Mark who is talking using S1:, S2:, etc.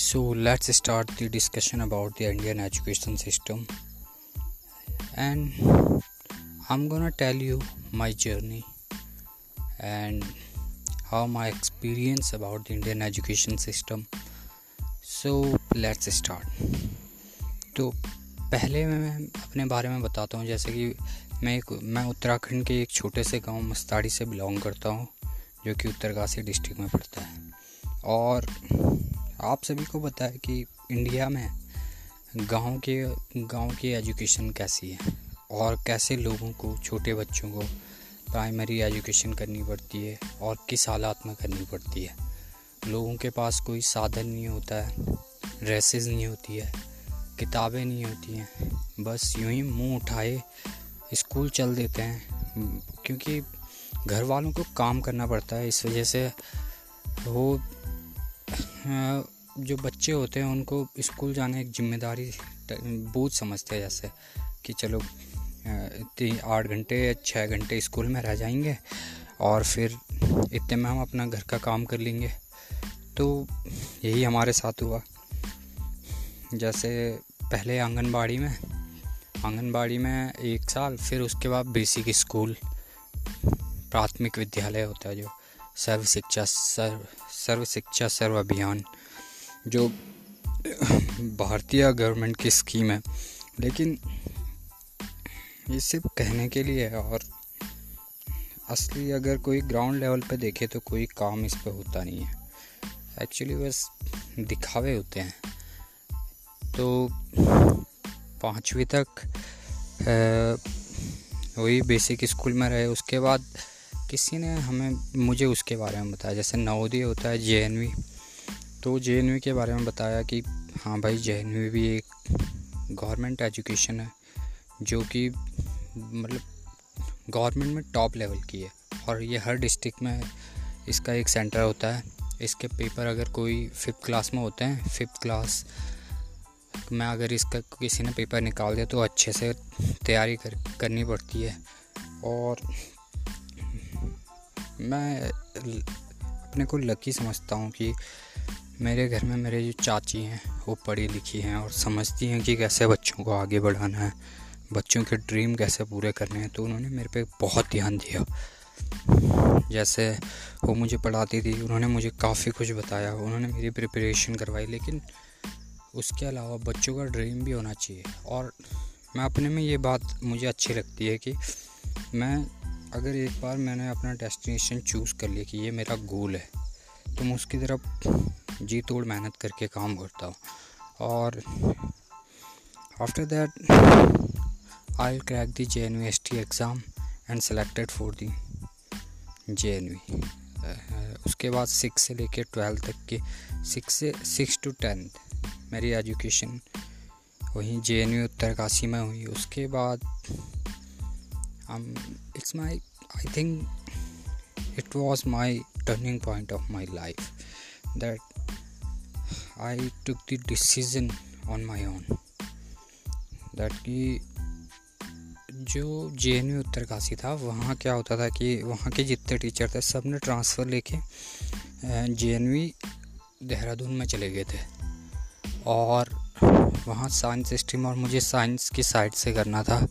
S1: So let's start the discussion about the Indian education system. And I'm gonna tell you my journey and how my experience about the Indian education system. So let's start. तो पहले मैं अपने बारे में बताता हूँ जैसे कि मैं एक मैं उत्तराखंड के एक छोटे से गाँव मस्ताड़ी से बिलोंग करता हूँ जो कि उत्तरकाशी डिस्ट्रिक्ट में पड़ता है और आप सभी को पता है कि इंडिया में गाँव के, गाँव की एजुकेशन कैसी है? और कैसे लोगों को, छोटे बच्चों को प्राइमरी एजुकेशन करनी पड़ती है और किस हालात में करनी पड़ती है? लोगों के पास कोई साधन नहीं होता है ड्रेसेस नहीं होती है, किताबें नहीं होती हैं, बस यूँ ही मुँह उठाए स्कूल चल देते हैं। क्योंकि घर वालों को काम करना पड़ता है, इस वजह से वो जो बच्चे होते हैं, उनको स्कूल जाने एक ज़िम्मेदारी बोझ समझते हैं जैसे कि चलो तीन आठ घंटे या छः घंटे स्कूल में रह जाएँगे और फिर इतने में हम अपना घर का काम कर लेंगे। तो यही हमारे साथ हुआ। जैसे पहले आंगनबाड़ी में आंगनबाड़ी में एक साल, फिर उसके बाद बेसिक स्कूल, प्राथमिक विद्यालय होता है जो, सर्व शिक्षा, सर्व सर्व शिक्षा, सर्व अभियान। जो भारतीय गवर्नमेंट की स्कीम है। लेकिन ये सिर्फ़ कहने के लिए है और असली अगर कोई ग्राउंड लेवल पे देखे तो कोई काम इस पर होता नहीं है। एक्चुअली बस दिखावे होते हैं। तो पाँचवीं तक वही बेसिक स्कूल में रहे। उसके बाद किसी ने हमें, मुझे उसके बारे में बताया। जैसे नवोदय होता है जे तो जे के बारे में बताया कि हाँ भाई जे भी एक गवर्नमेंट एजुकेशन है, जो कि मतलब गवर्नमेंट में टॉप लेवल की है, और ये हर डिस्ट्रिक्ट में इसका एक सेंटर होता है। इसके पेपर अगर कोई फिफ्थ क्लास में होते हैं, फिफ्थ क्लास में अगर इसका किसी ने पेपर निकाल दिया तो अच्छे से तैयारी कर, करनी पड़ती है। और मैं अपने को लकी समझता हूँ कि मेरे घर में मेरे जो चाची हैं, वो पढ़ी लिखी हैं और समझती हैं कि कैसे बच्चों को आगे बढ़ाना है, बच्चों के ड्रीम कैसे पूरे करने हैं तो उन्होंने मेरे पे बहुत ध्यान दिया। जैसे वो मुझे पढ़ाती थी, उन्होंने मुझे काफ़ी कुछ बताया, उन्होंने मेरी प्रिपरेशन करवाई, लेकिन उसके अलावा बच्चों का ड्रीम भी होना चाहिए। और मैं अपने में ये बात मुझे अच्छी लगती है कि मैं, अगर एक बार मैंने अपना डेस्टिनेशन चूज़ कर लिया कि ये मेरा गोल है तो मैं उसकी तरफ़ जी तोड़ मेहनत करके काम करता हूँ। और after that I crack the J N S T exam and selected for the J N उसके बाद सिक्स से लेकर ट्वेल्थ तक के सिक्स से सिक्स टू टेंथ मेरी एजुकेशन वहीं जे एन यू उत्तरकाशी में हुई। उसके बाद it's my I think it was my turning point of my life that i took the decision on my own. That कि जो जे एन यू उत्तरकाशी था, वहाँ क्या होता था कि वहाँ के जितने टीचर थे सबने ट्रांसफ़र लेके जे एन देहरादून में चले गए थे। और वहाँ साइंस स्ट्रीम और मुझे साइंस की साइड से करना था।